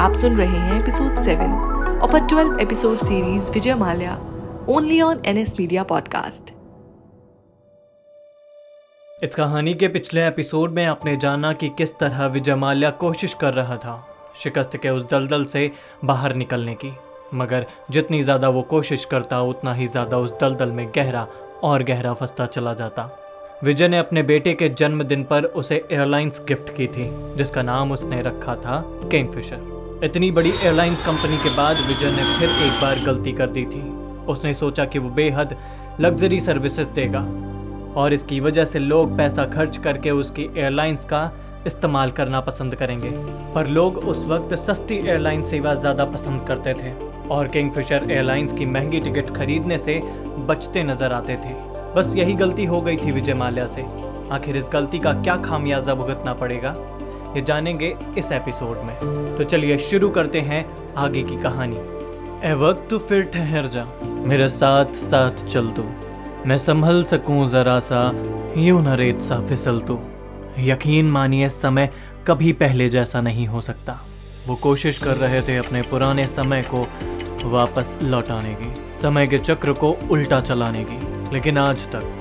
आप सुन रहे हैं episode seven of a twelve episode series Vijay Mallya only on N S media podcast इस कहानी के पिछले एपिसोड में आपने जाना कि किस तरह विजय माल्या कोशिश कर रहा था शिकस्त के उस दलदल से बाहर निकलने की। मगर जितनी ज़्यादा वो कोशिश करता, उतना ही ज़्यादा उस दलदल में गहरा और गहरा फंसता चला जाता। विजय ने अपने बेटे के जन्मदिन पर उसे एयरलाइंस गिफ्ट की थी, जिसका नाम उसने रखा था किंगफिशर इतनी बड़ी एयरलाइंस कंपनी के बाद विजय ने फिर एक बार गलती कर दी थी। उसने सोचा कि वो बेहद लग्जरी सर्विसेज़ देगा और इसकी वजह से लोग पैसा खर्च करके उसकी एयरलाइंस का इस्तेमाल करना पसंद करेंगे। पर लोग उस वक्त सस्ती एयरलाइन सेवा ज़्यादा पसंद करते थे और किंगफिशर एयरलाइंस की महँगी टिकट खरीदने से बचते नज़र आते थे। बस यही गलती हो गई थी विजय माल्या से। आखिर इस गलती का क्या खामियाजा भुगतना पड़ेगा? ये जानेंगे इस एपिसोड में। तो चलिए शुरू करते हैं आगे की कहानी। ए वक्त फिर ठहर जा, मेरे साथ साथ चल तू मैं संभल सकूँ जरा सा, यूँ न रेत सा फिसल तू यकीन मानिए, समय कभी पहले जैसा नहीं हो सकता। वो कोशिश कर रहे थे अपने पुराने समय को वापस लौटाने की, समय के चक्र को उल्टा चलाने की, लेकिन आज तक,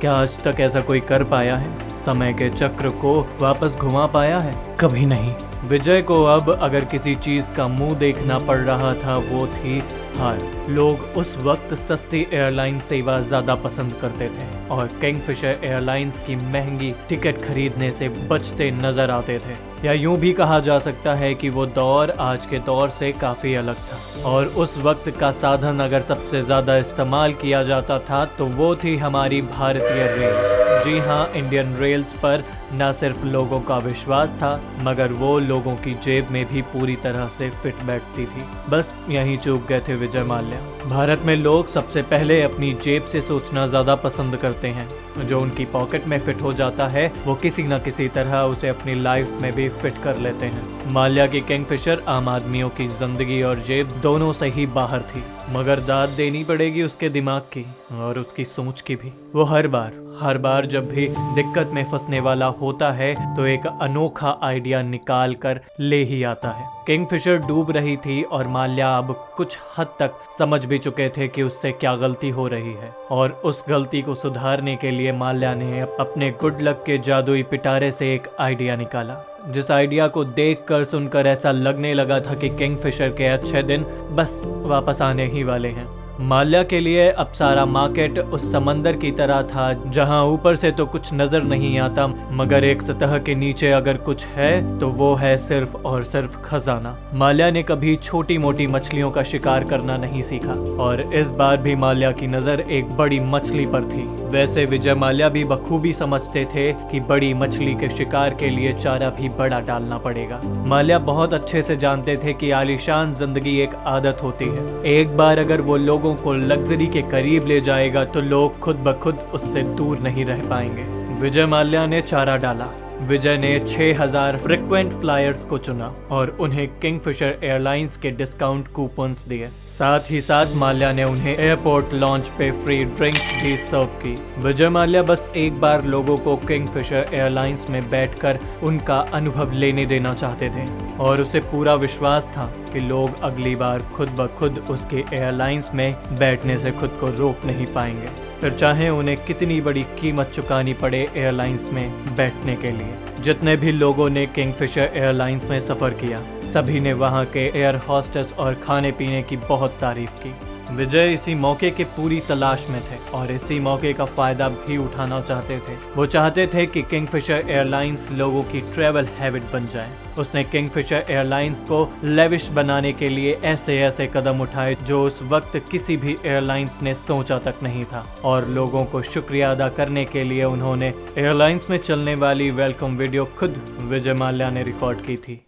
क्या आज तक ऐसा कोई कर पाया है? समय के चक्र को वापस घुमा पाया है? कभी नहीं। विजय को अब अगर किसी चीज़ का मुँह देखना पड़ रहा था वो थी हार। लोग उस वक्त सस्ती एयरलाइन सेवा ज़्यादा पसंद करते थे और किंगफिशर एयरलाइंस की महँगी टिकट खरीदने से बचते नज़र आते थे। या यूँ भी कहा जा सकता है कि वो दौर आज के दौर से काफ़ी अलग था। और उस वक्त का साधन अगर सबसे ज़्यादा इस्तेमाल किया जाता था तो वो थी हमारी भारतीय रेल। जी हाँ इंडियन रेल्स पर न सिर्फ़ लोगों का विश्वास था, मगर वो लोगों की जेब में भी पूरी तरह से फिट बैठती थी। बस यहीं चूक गए थे विजय माल्या। भारत में लोग सबसे पहले अपनी जेब से सोचना ज़्यादा पसंद करते हैं। जो उनकी पॉकेट में फिट हो जाता है, वो किसी न किसी तरह उसे अपनी लाइफ में भी फिट कर लेते हैं। माल्या की किंगफिशर आम आदमियों की ज़िंदगी और जेब दोनों से ही बाहर थी। मगर दाद देनी पड़ेगी उसके दिमाग की और उसकी सोच की भी। वो हर बार हर बार जब भी दिक्कत में फंसने वाला होता है तो एक अनोखा आइडिया निकाल कर ले ही आता है। किंगफिशर डूब रही थी और माल्या अब कुछ हद तक समझ भी चुके थे कि उससे क्या गलती हो रही है। और उस गलती को सुधारने के लिए माल्या ने अपने गुड लक के जादुई पिटारे से एक आइडिया निकाला। जिस आइडिया को देख कर सुनकर ऐसा लगने लगा था कि किंगफिशर के अच्छे दिन बस वापस आने ही वाले हैं। माल्या के लिए अब सारा मार्केट उस समंदर की तरह था, जहाँ ऊपर से तो कुछ नज़र नहीं आता, मगर एक सतह के नीचे अगर कुछ है तो वो है सिर्फ़ और सिर्फ़ खजाना। माल्या ने कभी छोटी मोटी मछलियों का शिकार करना नहीं सीखा, और इस बार भी माल्या की नज़र एक बड़ी मछली पर थी। वैसे विजय माल्या भी बखूबी समझते थे कि बड़ी मछली के शिकार के लिए चारा भी बड़ा डालना पड़ेगा। माल्या बहुत अच्छे से जानते थे कि आलिशान ज़िंदगी एक आदत होती है। एक बार अगर वो लोगों को लग्जरी के करीब ले जाएगा तो लोग खुद ब खुद उससे दूर नहीं रह पाएँगे। विजय माल्या ने चारा डाला। विजय ने 6000 फ्रिक्वेंट फ्लायर्स को चुना और उन्हें किंगफिशर एयरलाइंस के डिस्काउंट कूपन्स दिए। साथ ही साथ माल्या ने उन्हें एयरपोर्ट लॉन्च पे फ्री ड्रिंक्स भी सर्व की। विजय माल्या बस एक बार लोगों को किंगफिशर एयरलाइंस में बैठकर उनका अनुभव लेने देना चाहते थे और उसे पूरा विश्वास था कि लोग अगली बार खुद ब खुद उसके एयरलाइंस में बैठने से खुद को रोक नहीं पाएँगे। फिर चाहे उन्हें कितनी बड़ी कीमत चुकानी पड़े एयरलाइंस में बैठने के लिए। जितने भी लोगों ने किंगफिशर एयरलाइंस में सफ़र किया, सभी ने वहाँ के एयर हॉस्टेस और खाने पीने की बहुत तारीफ़ की। विजय इसी मौके के पूरी तलाश में थे और इसी मौके का फ़ायदा भी उठाना चाहते थे। वो चाहते थे कि किंगफिशर एयरलाइंस लोगों की ट्रेवल हैबिट बन जाए। उसने किंगफिशर एयरलाइंस को लेविश बनाने के लिए ऐसे ऐसे कदम उठाए जो उस वक्त किसी भी एयरलाइंस ने सोचा तक नहीं था। और लोगों को शुक्रिया अदा करने के लिए उन्होंने एयरलाइंस में चलने वाली वेलकम वीडियो खुद विजय माल्या ने रिकॉर्ड की थी।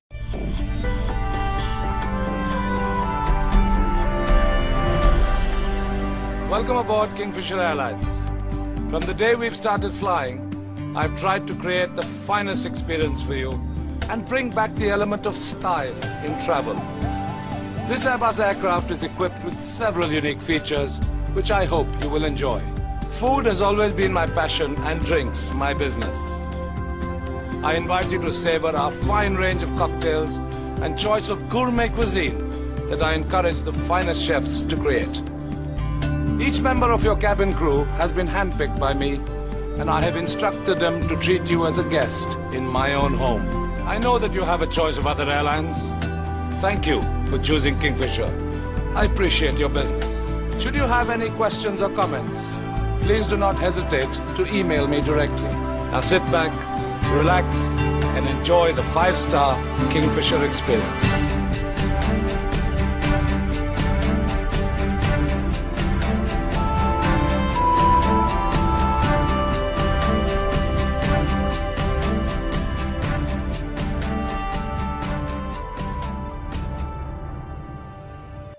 Welcome aboard Kingfisher Airlines. From the day we've started flying, I've tried to create the finest experience for you and bring back the element of style in travel. This Airbus aircraft is equipped with several unique features which I hope you will enjoy. Food has always been my passion and drinks my business. I invite you to savor our fine range of cocktails and choice of gourmet cuisine that I encourage the finest chefs to create. Each member of your cabin crew has been handpicked by me, and I have instructed them to treat you as a guest in my own home. I know that you have a choice of other airlines. Thank you for choosing Kingfisher. I appreciate your business. Should you have any questions or comments, please do not hesitate to email me directly. Now sit back, relax, and enjoy the five star Kingfisher experience.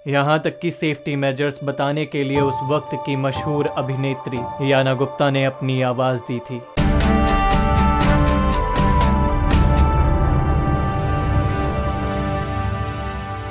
यहाँ तक कि safety measures बताने के लिए उस वक्त की मशहूर अभिनेत्री याना गुप्ता ने अपनी आवाज़ दी थी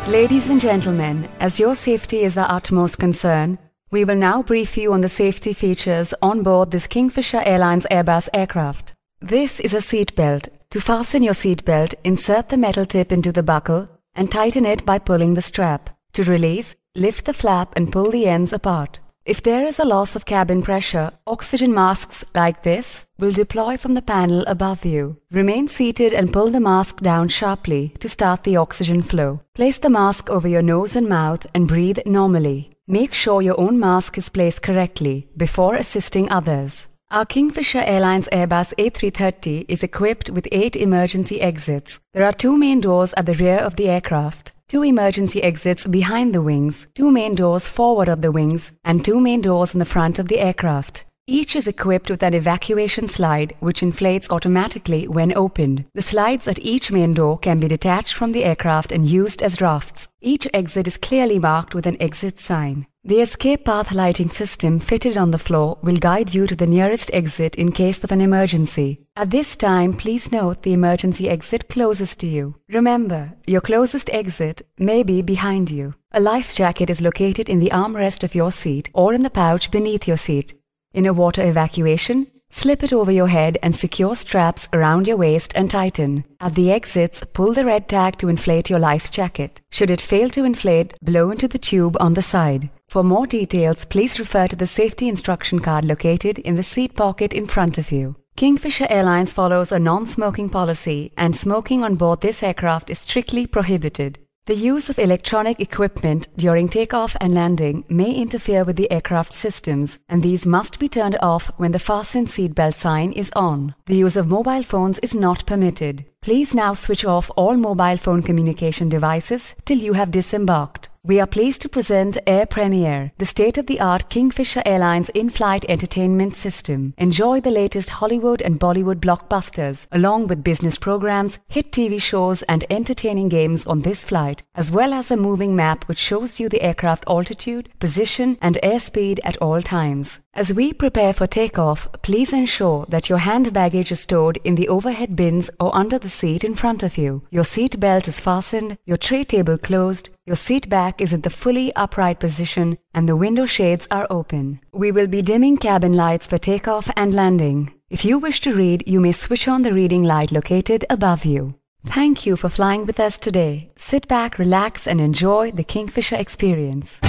Ladies and gentlemen, as your safety is our utmost concern, we will now brief you on the safety features on board this Kingfisher Airlines Airbus aircraft. This is a seat belt. To fasten your seat belt, insert the metal tip into the buckle and tighten it by pulling the strap. To release, lift the flap and pull the ends apart. If there is a loss of cabin pressure, oxygen masks like this will deploy from the panel above you. Remain seated and pull the mask down sharply to start the oxygen flow. Place the mask over your nose and mouth and breathe normally. Make sure your own mask is placed correctly before assisting others. Our Kingfisher Airlines Airbus A330 is equipped with eight emergency exits. There are two main doors at the rear of the aircraft two emergency exits behind the wings, two main doors forward of the wings, and two main doors in the front of the aircraft. Each is equipped with an evacuation slide which inflates automatically when opened. The slides at each main door can be detached from the aircraft and used as rafts. Each exit is clearly marked with an exit sign. The escape path lighting system fitted on the floor will guide you to the nearest exit in case of an emergency. At this time, please note the emergency exit closest to you. Remember, your closest exit may be behind you. A life jacket is located in the armrest of your seat or in the pouch beneath your seat. In a water evacuation, slip it over your head and secure straps around your waist and tighten. At the exits, pull the red tag to inflate your life jacket. Should it fail to inflate, blow into the tube on the side. For more details, please refer to the safety instruction card located in the seat pocket in front of you. Kingfisher Airlines follows a non smoking policy, and smoking on board this aircraft is strictly prohibited. The use of electronic equipment during takeoff and landing may interfere with the aircraft systems, and these must be turned off when the fasten seatbelt sign is on. The use of mobile phones is not permitted. Please now switch off all mobile phone communication devices till you have disembarked. We are pleased to present Air Premiere, the state of the art Kingfisher Airlines in flight entertainment system. Enjoy the latest Hollywood and Bollywood blockbusters, along with business programs, hit TV shows, and entertaining games on this flight, as well as a moving map which shows you the aircraft altitude, position, and airspeed at all times. As we prepare for takeoff, please ensure that your hand baggage is stored in the overhead bins or under the seat in front of you. Your seat belt is fastened, your tray table closed, your seat back is in the fully upright position, and the window shades are open. We will be dimming cabin lights for takeoff and landing. If you wish to read, you may switch on the reading light located above you. Thank you for flying with us today. Sit back, relax, and enjoy the Kingfisher experience.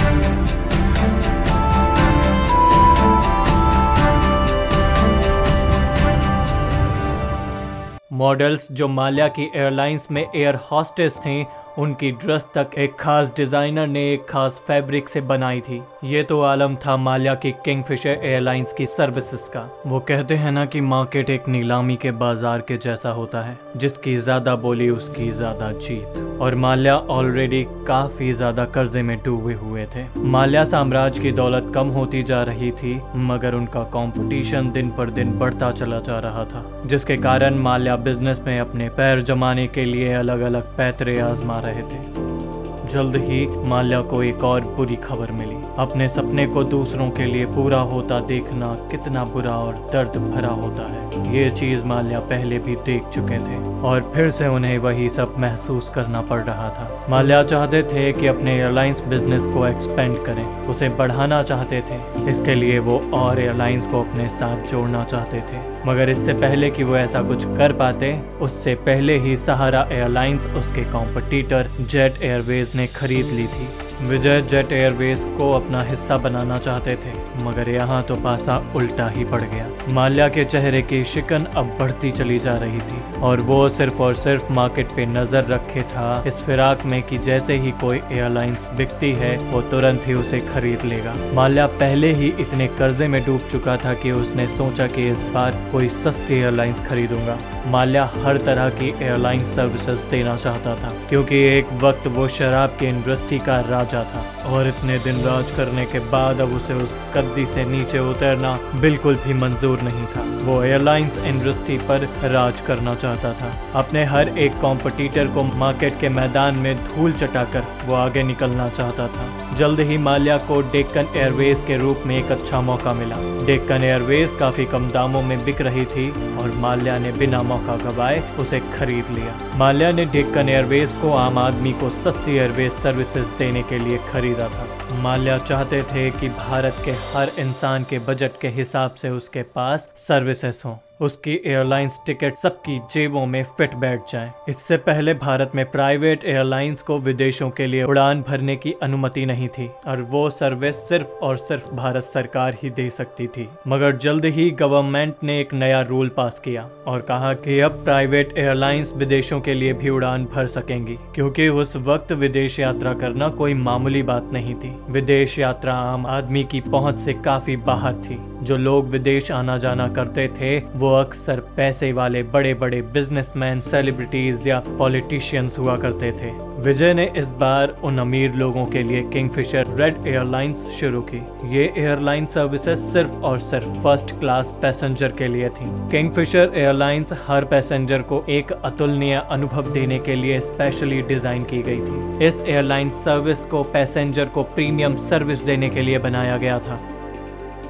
Models जो माल्या की airlines में air hostess थे उनकी dress तक एक खास designer ने एक खास फैब्रिक से बनाई थी। ये तो आलम था माल्या की किंगफिशर एयरलाइंस की सर्विसेज़ का। वो कहते हैं ना कि मार्केट एक नीलामी के बाज़ार के जैसा होता है, जिसकी ज़्यादा बोली उसकी ज़्यादा जीत। और माल्या ऑलरेडी काफ़ी ज़्यादा कर्जे में डूबे हुए थे। माल्या साम्राज्य की दौलत कम होती जा रही थी, मगर उनका कंपटीशन दिन पर दिन बढ़ता चला जा रहा था, जिसके कारण माल्या बिज़नेस में अपने पैर जमाने के लिए अलग अलग पैतरे आजमा रहे थे। जल्द ही माल्या को एक और बुरी खबर मिली। अपने सपने को दूसरों के लिए पूरा होता देखना कितना बुरा और दर्द भरा होता है। ये चीज़ माल्या पहले भी देख चुके थे और फिर से उन्हें वही सब महसूस करना पड़ रहा था। माल्या चाहते थे कि अपने एयरलाइंस बिज़नेस को एक्सपेंड करें। उसे बढ़ाना चाहते थे। इसके लिए वो और एयरलाइंस को अपने साथ जोड़ना चाहते थे। मगर इससे पहले कि वो ऐसा कुछ कर पाते, उससे पहले ही सहारा एयरलाइंस, उसके कॉम्पिटिटर जेट एयरवेज ने खरीद ली थी। विजय जेट एयरवेज को अपना हिस्सा बनाना चाहते थे, मगर यहाँ तो पासा उल्टा ही पड़ गया। माल्या के चेहरे की शिकन अब बढ़ती चली जा रही थी, और वो सिर्फ़ और सिर्फ़ मार्केट पे नज़र रखे था। इस फिराक में कि जैसे ही कोई एयरलाइंस बिकती है, वो तुरंत ही उसे खरीद लेगा। माल्या पहले ही इतने कर्जे में डूब चुका था कि उसने सोचा कि इस बार कोई सस्ती एयरलाइंस खरीदूँगा। माल्या हर तरह की एयरलाइन सर्विसेज़ देना चाहता था, क्योंकि एक वक्त वो शराब की इंडस्ट्री का राजा था और इतने दिन राज करने के बाद अब उसे उस गद्दी से नीचे उतरना बिल्कुल भी मंजूर नहीं था। वो एयरलाइंस इंडस्ट्री पर राज करना चाहता था। अपने हर एक कॉम्पिटिटर को मार्केट के मैदान में धूल चटाकर वो आगे निकलना चाहता था। जल्द ही माल्या को डेक्कन एयरवेज के रूप में एक अच्छा मौका मिला। डेक्कन एयरवेज काफ़ी कम दामों में बिक रही थी और माल्या ने बिना मौका गवाए उसे खरीद लिया। माल्या ने डेक्कन एयरवेज को आम आदमी को सस्ती एयरवेज सर्विसेज़ देने के लिए खरीदा था। माल्या चाहते थे कि भारत के हर इंसान के बजट के हिसाब से उसके पास सर्विसेज़ हों। उसकी एयरलाइंस टिकट सबकी जेबों में फिट बैठ जाए। इससे पहले भारत में प्राइवेट एयरलाइंस को विदेशों के लिए उड़ान भरने की अनुमति नहीं थी, और वो सर्विस सिर्फ़ और सिर्फ़ भारत सरकार ही दे सकती थी। मगर जल्द ही गवर्नमेंट ने एक नया रूल पास किया, और कहा कि अब प्राइवेट एयरलाइंस विदेशों के लिए भी उड़ान भर सकेंगी, क्योंकि उस वक्त विदेश यात्रा करना कोई मामूली बात नहीं थी। विदेश यात्रा आम आदमी की पहुँच से काफ़ी बाहर थी, जो लोग विदेश आना जाना करते थे, वो अक्सर पैसे वाले बड़े बड़े बिजनेसमैन सेलिब्रिटीज या पॉलिटिशियंस हुआ करते थे। विजय ने इस बार उन अमीर लोगों के लिए किंगफिशर रेड एयरलाइंस शुरू की। ये एयरलाइन सर्विसेज़ सिर्फ़ और सिर्फ़ फ़र्स्ट क्लास पैसेंजर के लिए थी। किंगफिशर एयरलाइंस हर पैसेंजर को एक अतुलनीय अनुभव देने के लिए स्पेशली डिज़ाइन की गई थी। इस एयरलाइन सर्विस को पैसेंजर को प्रीमियम सर्विस देने के लिए बनाया गया था।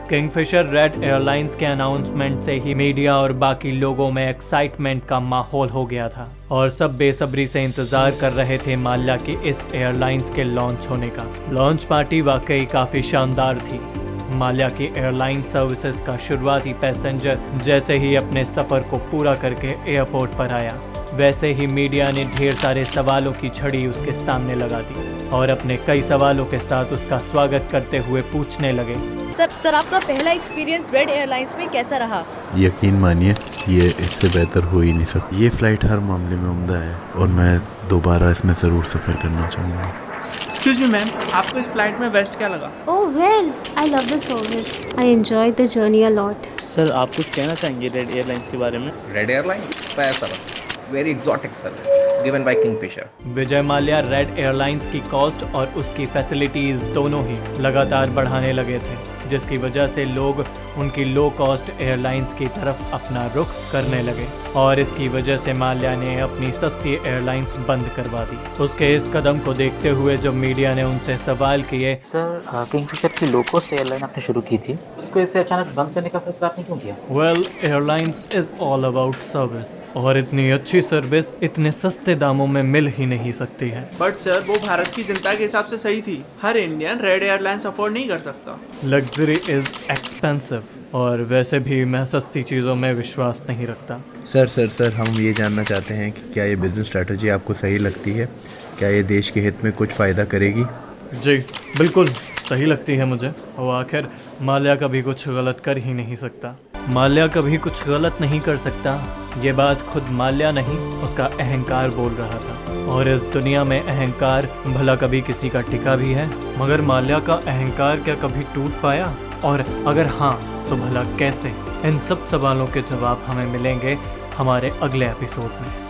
किंगफिशर रेड एयरलाइंस के अनाउंसमेंट से ही मीडिया और बाकी लोगों में एक्साइटमेंट का माहौल हो गया था और सब बेसब्री से इंतज़ार कर रहे थे माल्या की इस एयरलाइंस के लॉन्च होने का। लॉन्च पार्टी वाकई काफ़ी शानदार थी। माल्या की एयरलाइन सर्विसेज़ का शुरुआती पैसेंजर जैसे ही अपने सफ़र को पूरा करके एयरपोर्ट पर आया। वैसे ही मीडिया ने ढेर सारे सवालों की छड़ी उसके सामने लगा दी और अपने कई सवालों के साथ उसका स्वागत करते हुए पूछने लगे। सर सर आपका पहला एक्सपीरियंस रेड एयरलाइंस में कैसा रहा? यकीन मानिए ये इससे बेहतर हो ही नहीं सकता। ये फ़्लाइट हर मामले में उम्दा है और मैं दोबारा इसमें ज़रूर सफ़र करना चाहूँगा। एक्सक्यूज मी मैम आपको इस फ़्लाइट में वेस्ट क्या लगा? Oh well, I love the service. I enjoyed the journey a lot. Sir आप कुछ कहना चाहेंगे रेड एयरलाइंस के बारे में? Red Airline, Fire Very exotic service given by Kingfisher. Vijay Mallya Red Airlines की कॉस्ट और उसकी फैसिलिटीज़ दोनों ही लगातार बढ़ाने लगे थे जिसकी वजह से लोग उनकी लो कॉस्ट एयरलाइंस की तरफ़ अपना रुख करने लगे और इसकी वजह से माल्या ने अपनी सस्ती एयरलाइंस बंद करवा दी। उसके इस कदम को देखते हुए जब मीडिया ने उनसे सवाल किए सर किंगफिशर की लो कॉस्ट एयरलाइन आपने शुरू की थी उसको इसे अचानक बंद करने का फैसला आपने क्यों किया? Well airlines is all about service और इतनी अच्छी सर्विस इतने सस्ते दामों में मिल ही नहीं सकती है। बट सर वो भारत की जनता के हिसाब से सही थी। हर इंडियन रेड एयरलाइंस अफोर्ड नहीं कर सकता। लग्जरी इज़ एक्सपेंसिव और वैसे भी मैं सस्ती चीज़ों में विश्वास नहीं रखता। सर सर सर हम ये जानना चाहते हैं कि क्या ये बिज़नेस स्ट्रैटेजी आपको सही लगती है? क्या ये देश के हित में कुछ फ़ायदा करेगी? जी बिल्कुल सही लगती है मुझे। और आखिर माल्या कभी कुछ गलत कर ही नहीं सकता। माल्या कभी कुछ गलत नहीं कर सकता। ये बात खुद माल्या नहीं, उसका अहंकार बोल रहा था। और इस दुनिया में अहंकार भला कभी किसी का टिका भी है, मगर माल्या का अहंकार क्या कभी टूट पाया? और अगर हाँ तो भला कैसे? इन सब सवालों के जवाब हमें मिलेंगे हमारे अगले एपिसोड में।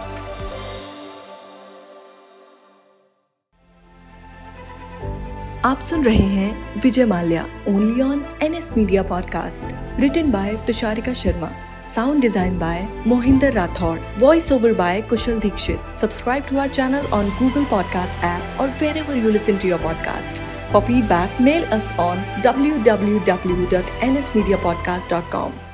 आप सुन रहे हैं Vijay Mallya, only on N S media podcast written by Tusharika Sharma. Sound design by Mohinder Rathod. Voiceover by Kushal Dikshit. Subscribe to our channel on Google Podcast app or wherever you listen to your podcast. For feedback, mail us on www.nsmediapodcast.com.